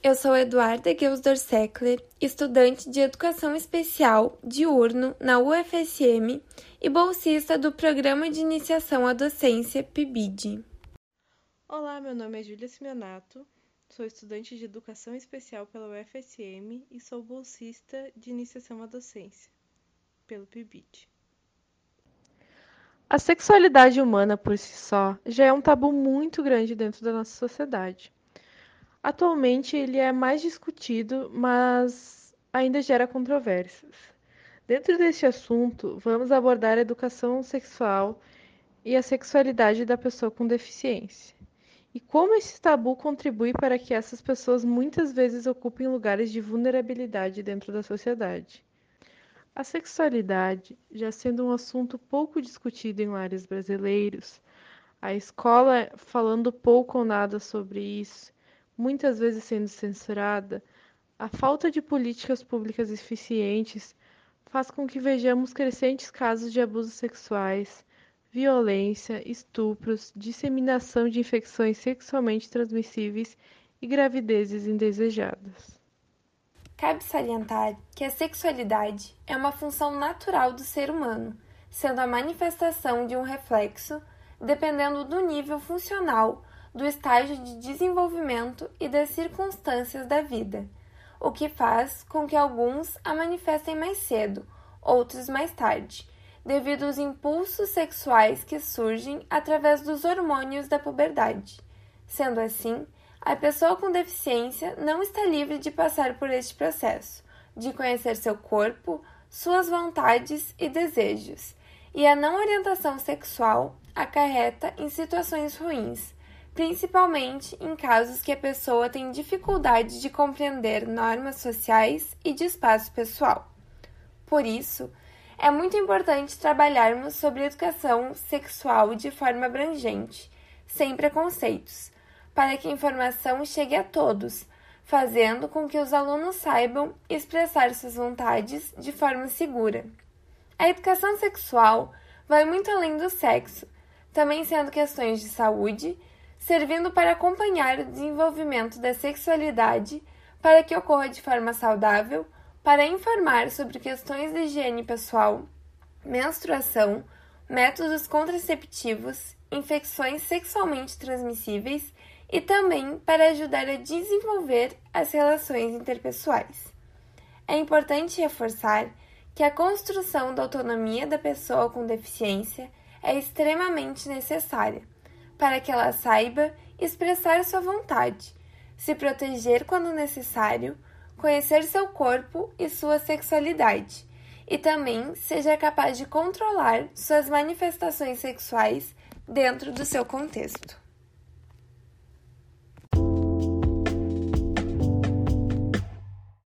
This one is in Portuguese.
Eu sou Eduarda Geusdor Seckler, estudante de Educação Especial diurno na UFSM e bolsista do Programa de Iniciação à Docência PIBID. Olá, meu nome é Júlia Simeonato, sou estudante de Educação Especial pela UFSM e sou bolsista de Iniciação à Docência pelo PIBID. A sexualidade humana por si só já é um tabu muito grande dentro da nossa sociedade. Atualmente ele é mais discutido, mas ainda gera controvérsias. Dentro deste assunto, vamos abordar a educação sexual e a sexualidade da pessoa com deficiência. E como esse tabu contribui para que essas pessoas muitas vezes ocupem lugares de vulnerabilidade dentro da sociedade. A sexualidade, já sendo um assunto pouco discutido em lares brasileiros, a escola falando pouco ou nada sobre isso, muitas vezes sendo censurada, a falta de políticas públicas eficientes faz com que vejamos crescentes casos de abusos sexuais, violência, estupros, disseminação de infecções sexualmente transmissíveis e gravidezes indesejadas. Cabe salientar que a sexualidade é uma função natural do ser humano, sendo a manifestação de um reflexo dependendo do nível funcional do estágio de desenvolvimento e das circunstâncias da vida, o que faz com que alguns a manifestem mais cedo, outros mais tarde, devido aos impulsos sexuais que surgem através dos hormônios da puberdade. Sendo assim, a pessoa com deficiência não está livre de passar por este processo, de conhecer seu corpo, suas vontades e desejos, e a não orientação sexual acarreta em situações ruins, principalmente em casos que a pessoa tem dificuldade de compreender normas sociais e de espaço pessoal. Por isso, é muito importante trabalharmos sobre educação sexual de forma abrangente, sem preconceitos, para que a informação chegue a todos, fazendo com que os alunos saibam expressar suas vontades de forma segura. A educação sexual vai muito além do sexo, também sendo questões de saúde servindo para acompanhar o desenvolvimento da sexualidade para que ocorra de forma saudável, para informar sobre questões de higiene pessoal, menstruação, métodos contraceptivos, infecções sexualmente transmissíveis e também para ajudar a desenvolver as relações interpessoais. É importante reforçar que a construção da autonomia da pessoa com deficiência é extremamente necessária para que ela saiba expressar sua vontade, se proteger quando necessário, conhecer seu corpo e sua sexualidade, e também seja capaz de controlar suas manifestações sexuais dentro do seu contexto.